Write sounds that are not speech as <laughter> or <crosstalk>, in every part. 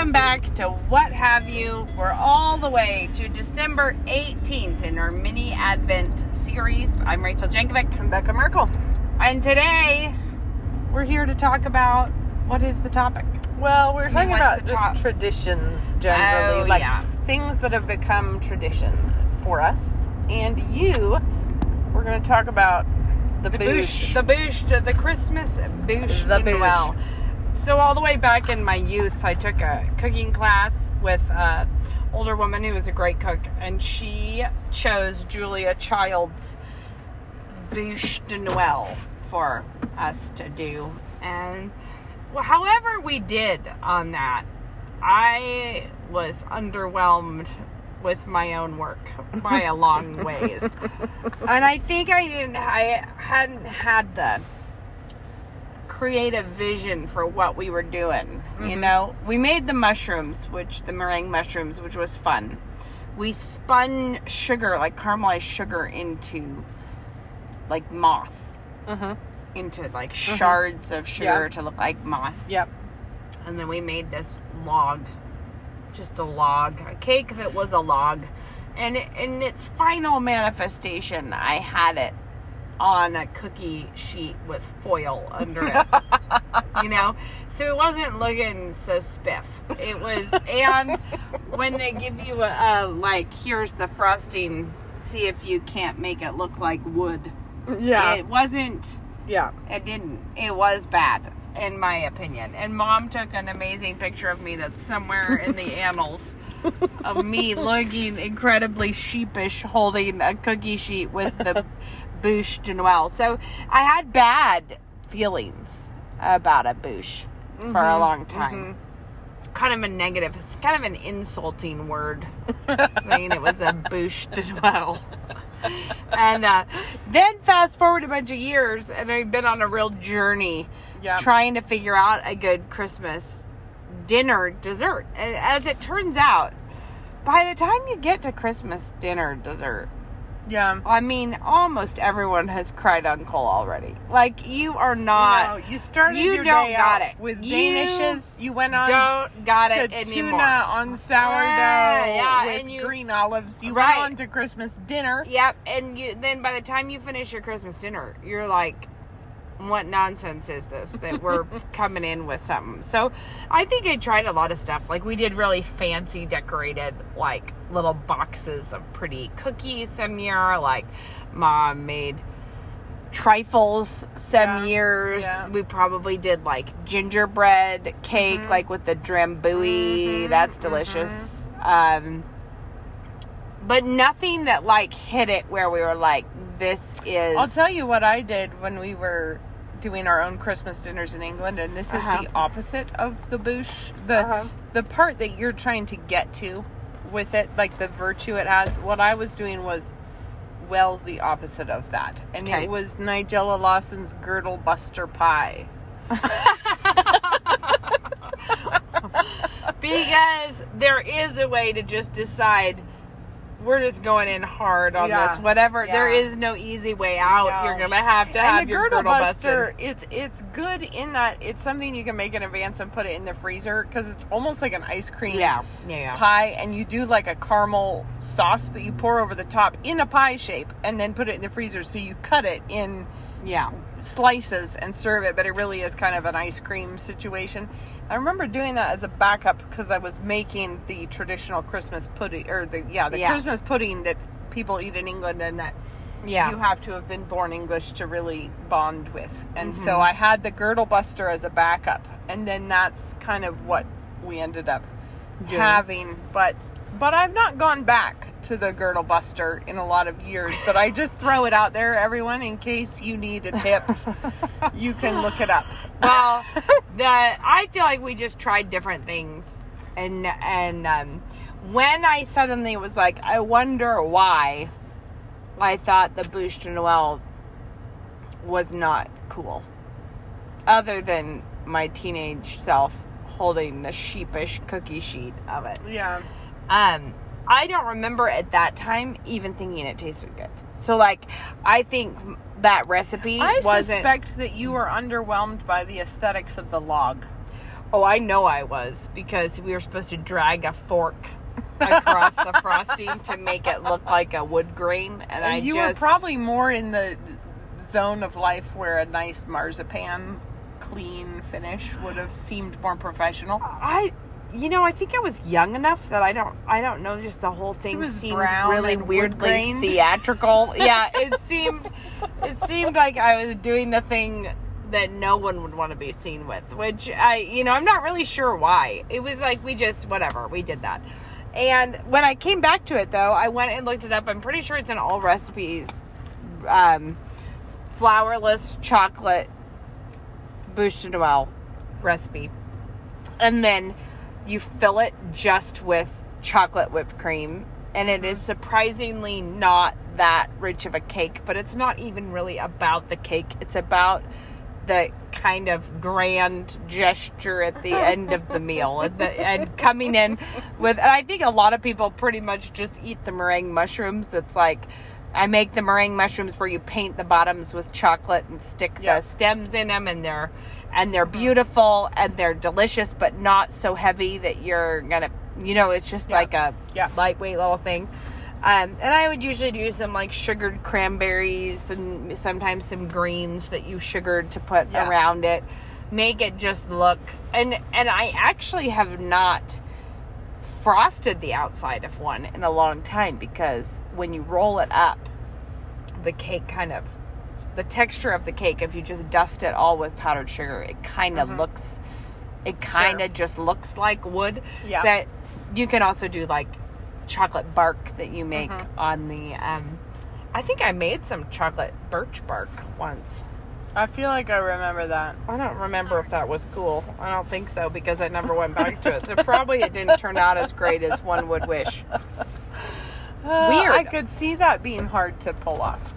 Welcome back to What Have You. We're all the way to December 18th in our mini Advent series. I'm Rachel Jankovic. I'm Becca Merkel. And today we're here to talk about what is the topic? Well, we're talking about just top? traditions generally, Oh, like yeah. things that have become traditions for us. And you, we're going to talk about the, The bûche. bûche, the bûche, the Christmas bûche The bûche. Noel. So all the way back in my youth, I took a cooking class with an older woman who was a great cook, and she chose Julia Child's bûche de Noel for us to do. And however we did on that, I was underwhelmed with my own work by a long ways. <laughs> and I think I didn't I hadn't had the creative vision for what we were doing. You Mhm. know, we made the mushrooms, which the meringue mushrooms, which was fun. We spun sugar, like caramelized sugar, into like moss, Mhm. into like shards of sugar Mm-hmm. Yeah. to look like moss. Yep. And then we made this log, just a log, a cake that was a log. And in its final manifestation, I had it on a cookie sheet with foil under it. you know? So it wasn't looking so spiff. It was, and when they give you a, a like, here's the frosting, see if you can't make it look like wood. Yeah. It wasn't yeah. it didn't. It was bad, in my opinion. And mom took an amazing picture of me that's somewhere in the <laughs> annals of me looking incredibly sheepish holding a cookie sheet with the bûche de Noel. So I had bad feelings about a bûche for a Mhm, long time. Kind of a negative. It's kind of an insulting word saying it was a bûche de Noel. and uh, then fast forward a bunch of years, and I've been on a real journey Yeah. trying to figure out a good Christmas dinner dessert. And as it turns out, by the time you get to Christmas dinner dessert, Yeah. I mean, almost everyone has cried uncle already. Like you are not, No, you started you your don't day got it. with You Danishes. You went on don't got to it anymore. tuna on sourdough Yeah, yeah, with and you- green olives. You Right. went on to Christmas dinner. Yep, and you then by the time you finish your Christmas dinner, you're like, what nonsense is this that we're <laughs> coming in with something? So I think I tried a lot of stuff. Like we did really fancy decorated like little boxes of pretty cookies some year. Like mom made trifles some Yeah, years. yeah. We probably did like gingerbread cake, Mhm. like with the drambuie. Mhm, That's delicious. Um, but nothing that like hit it where we were like, this is. I'll tell you what I did when we were doing our own Christmas dinners in England, and this is Uh-huh. the opposite of the bûche. The Uh-huh. the part that you're trying to get to with it, like the virtue it has. What I was doing was well the opposite of that, and Okay. it was Nigella Lawson's girdle buster pie. <laughs> <laughs> because there is a way to just decide we're just going in hard on Yeah. this. Whatever, Yeah. there is no easy way out. No. You're gonna have to and have the your girdle, girdle buster, busted. it's it's good in that it's something you can make in advance and put it in the freezer because it's almost like an ice cream Yeah, yeah, yeah. pie, and you do like a caramel sauce that you pour over the top in a pie shape, and then put it in the freezer. So you cut it in yeah. Slices and serve it, but it really is kind of an ice cream situation. I remember doing that as a backup because I was making the traditional Christmas pudding, or the yeah, the Yeah. Christmas pudding that people eat in England, and that Yeah. you have to have been born English to really bond with. And Mhm. so I had the girdle buster as a backup, and then that's kind of what we ended up Doing. having. But but I've not gone back to the girdle buster in a lot of years. But I just throw it out there, everyone, in case you need a tip. <laughs> you can look it up. well, the I feel like we just tried different things, and and um, when I suddenly was like, I wonder why, I thought the Bûche de Noel was not cool, other than my teenage self holding the sheepish cookie sheet of it. Yeah. Um, I don't remember at that time even thinking it tasted good. So like, I think that recipe I suspect that you were underwhelmed by the aesthetics of the log. Oh, I know I was because we were supposed to drag a fork across the <laughs> frosting to make it look like a wood grain, and, I you just were probably more in the zone of life where a nice marzipan clean finish would have seemed more professional. I, you know, I think I was young enough that I don't, I don't know, just the whole thing seemed really weirdly theatrical. <laughs> yeah, it seemed, it seemed like I was doing the thing that no one would want to be seen with, which I, you know, I'm not really sure why. It was like we just, whatever, we did that. And when I came back to it, though, I went and looked it up. I'm pretty sure it's in Allrecipes. Um, flourless chocolate bûche de Noël recipe. And then you fill it just with chocolate whipped cream. And it is surprisingly not that rich of a cake, but it's not even really about the cake. It's about the kind of grand gesture at the <laughs> end of the meal and, the, and coming in with and I think a lot of people pretty much just eat the meringue mushrooms that's like I make the meringue mushrooms where you paint the bottoms with chocolate and stick Yeah. the stems in them and they're and they're beautiful and they're delicious but not so heavy that you're gonna you know it's just Yeah. like a Yeah. lightweight little thing um, and I would usually do some like sugared cranberries and sometimes some greens that you sugared to put Yeah. around it. Make it just look and and I actually have not frosted the outside of one in a long time because when you roll it up, the cake kind of the texture of the cake if you just dust it all with powdered sugar, it kind of Mhm. looks it kind Sure. of just looks like wood. Yeah. That you can also do like chocolate bark that you make Mhm. on the um I think I made some chocolate birch bark once. I feel like I remember that. I don't remember if that was cool. I don't think so because I never went back to it. So <laughs> probably it didn't turn out as great as one would wish. Weird. Uh, I could see that being hard to pull off.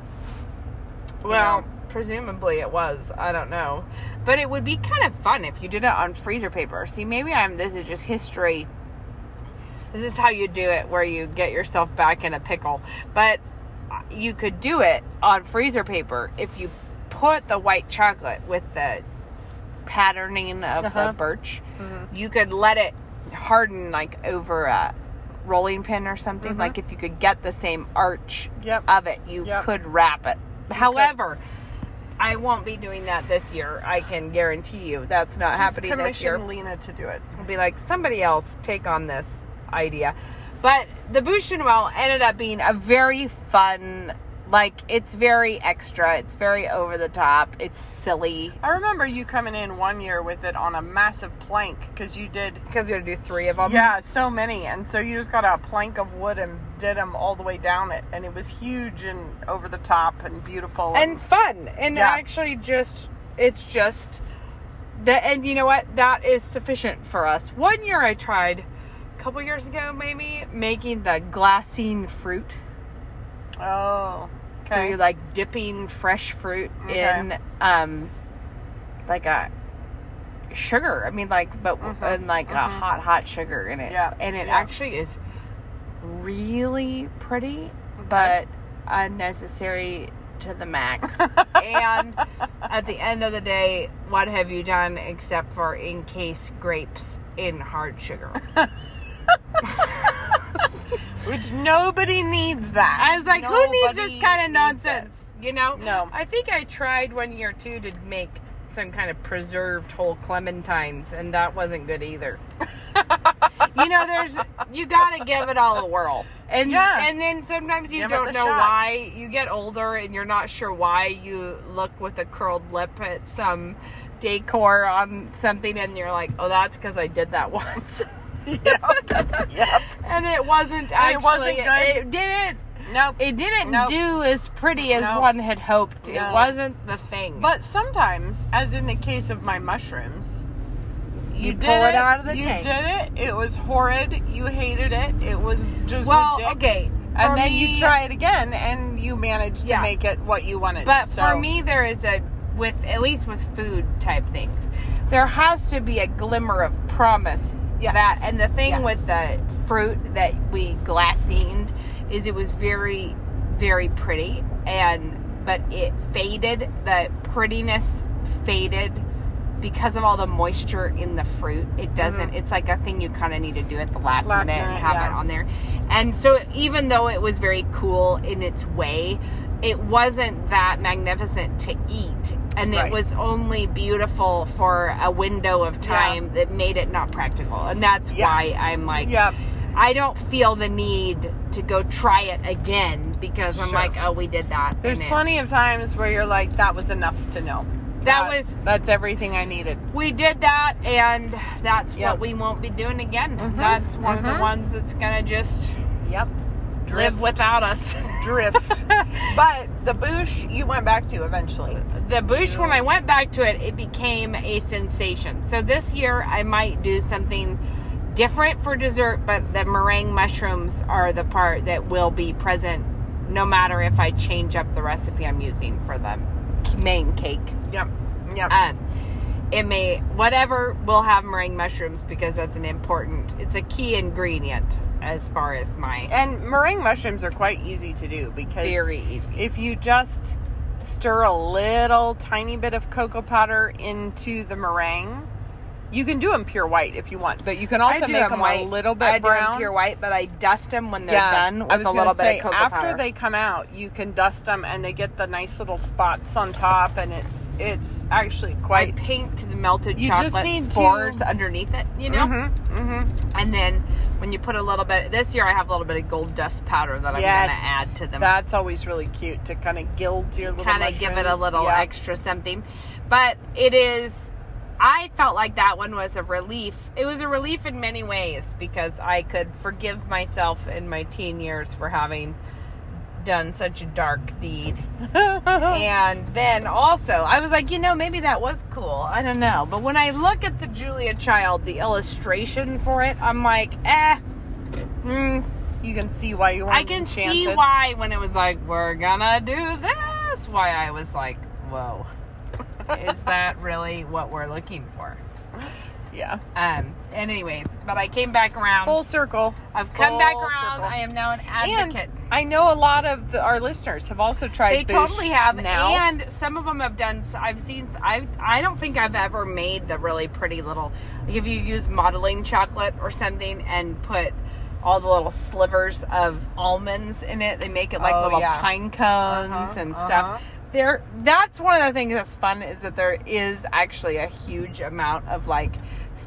Well, know? presumably it was. I don't know. But it would be kind of fun if you did it on freezer paper. See, maybe I'm this is just history. This is how you do it where you get yourself back in a pickle. But you could do it on freezer paper if you put the white chocolate with the patterning of Uh-huh. the birch. Mhm. You could let it harden like over a rolling pin or something. Mhm. Like if you could get the same arch Yep. of it, you Yep. could wrap it. However, I won't be doing that this year. I can guarantee you that's not Just happening this year. commission Lena to do it. I'll be like, somebody else take on this idea. But the Bûche ended up being a very fun, like, it's very extra. It's very over the top. It's silly. I remember you coming in one year with it on a massive plank because you did, Because you're going to do three of them. yeah, so many, and so you just got a plank of wood and did them all the way down it, and it was huge and over the top and beautiful. and fun and Yeah. actually just it's just that and you know what that is sufficient for us one year i tried a couple years ago maybe making the glassine fruit oh, where you're like dipping fresh fruit Okay. in um like a sugar i mean like but Mhm, in like a mhm. hot hot sugar in it Yeah, and it yeah. actually is really pretty but unnecessary to the max <laughs> and at the end of the day, what have you done except for encase grapes in hard sugar? <laughs> which nobody needs that. I was like, who needs this kind of nonsense? You know? No. I think I tried one year too to make some kind of preserved whole clementines, and that wasn't good either. <laughs> you know, there's you gotta give it all a whirl. And Yeah. and then sometimes you Give don't know shot. why you get older and you're not sure why you look with a curled lip at some decor on something and you're like, oh, that's because I did that <laughs> once. Yep. <laughs> yep. and it wasn't And actually. it wasn't good? It didn't. Nope. It didn't Nope. do as pretty as Nope. one had hoped. It wasn't the thing. But sometimes, as in the case of my mushrooms, you, did pull it, out of the you tank. did it. It was horrid. You hated it. It was just well, okay. And then me- you try it again, and you manage to Yeah. make it what you wanted. But So- for me, there is a with at least with food type things, there has to be a glimmer of promise. Yes. That and the thing Yes. with the fruit that we glassined is it was very, very pretty, and but it faded. The prettiness faded because of all the moisture in the fruit, it doesn't. It's like a thing you kind of need to do at the last, Mm-hmm. Last minute, and have yeah. it on there. And so, even though it was very cool in its way, it wasn't that magnificent to eat. And Right. it was only beautiful for a window of time that made it not practical. And that's Yeah. why I'm like, Yep. I don't feel the need to go try it again because I'm Sure. like, oh, we did that. There's and it- plenty of times where you're like, that was enough to know. That was- that's everything I needed. we did that, and that's Yep. what we won't be doing again. Mhm. That's one of Mhm. the ones that's gonna just Yep. Live without us. <laughs> drift. <laughs> but the bûche you went back to eventually. the bûche, when I went back to it, it became a sensation. So this year, I might do something different for dessert, but the meringue mushrooms are the part that will be present no matter if I change up the recipe I'm using for the main cake. Yep. Yep. Um, it may whatever will have meringue mushrooms because that's an important. It's a key ingredient as far as my and meringue mushrooms are quite easy to do because very easy. if you just stir a little tiny bit of cocoa powder into the meringue, you can do them pure white if you want, but you can also make them white. a little bit I do 'em brown. pure white, but I dust them when they're yeah, done I with a little say, bit of cocoa after powder. they come out, you can dust them and they get the nice little spots on top, and it's it's actually quite. I paint the melted You just chocolate need to- underneath it, you know. hmm hmm And then when you put a little bit, this year I have a little bit of gold dust powder that I'm Yes, gonna add to them. That's always really cute to kind of gild your little kind of give it a little Yeah. extra something. But it is, I felt like that one was a relief. It was a relief in many ways because I could forgive myself in my teen years for having done such a dark deed. <laughs> and then also, I was like, you know, maybe that was cool. I don't know. But when I look at the Julia Child, the illustration for it, I'm like, eh. Mm, you can see why you want I can see why when it was like, we're gonna do this, why I was like, whoa. Is that really what we're looking for? Yeah. Um, and anyways, but I came back around. Full circle. I've come back around. circle. I am now an advocate. And I know a lot of the, our listeners have also tried. they Bûche totally have, now. and some of them have done. I've seen. I I don't think I've ever made the really pretty little. Like if you use modeling chocolate or something and put all the little slivers of almonds in it, they make it like Oh, little yeah. pine cones Uh-huh, and uh-huh. stuff. There, that's one of the things that's fun is that there is actually a huge amount of like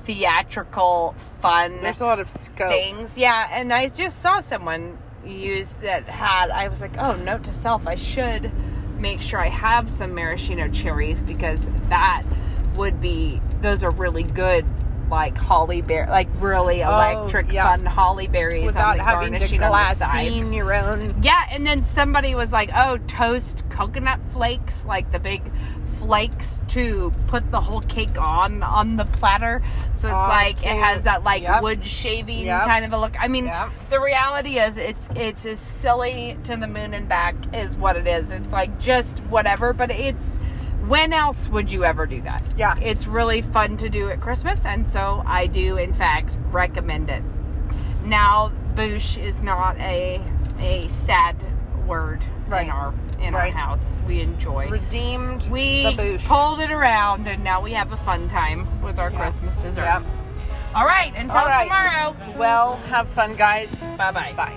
theatrical fun There's a lot of scope. things. Yeah, and I just saw someone use that had. I was like, oh, note to self, I should make sure I have some maraschino cherries because that would be. Those are really good, like holly berry, like really Oh, electric yeah. fun holly berries without on the having to garnishing sides. glassine your own. Yeah, and then somebody was like, "Oh, toast coconut flakes, like the big flakes to put the whole cake on on the platter." So it's Oh, like it has that like Yep. wood shaving Yep. kind of a look. I mean, Yep. the reality is it's it's as silly to the moon and back is what it is. It's like just whatever, but it's when else would you ever do that? Yeah. It's really fun to do at Christmas, and so I do, in fact, recommend it. Now, bûche is not a a sad word Right. in our in Right. our house. We enjoy. Redeemed We the bûche. pulled it around, and now we have a fun time with our Yeah. Christmas dessert. Yep. All right, until All right. tomorrow. Well, have fun, guys. Bye bye. Bye.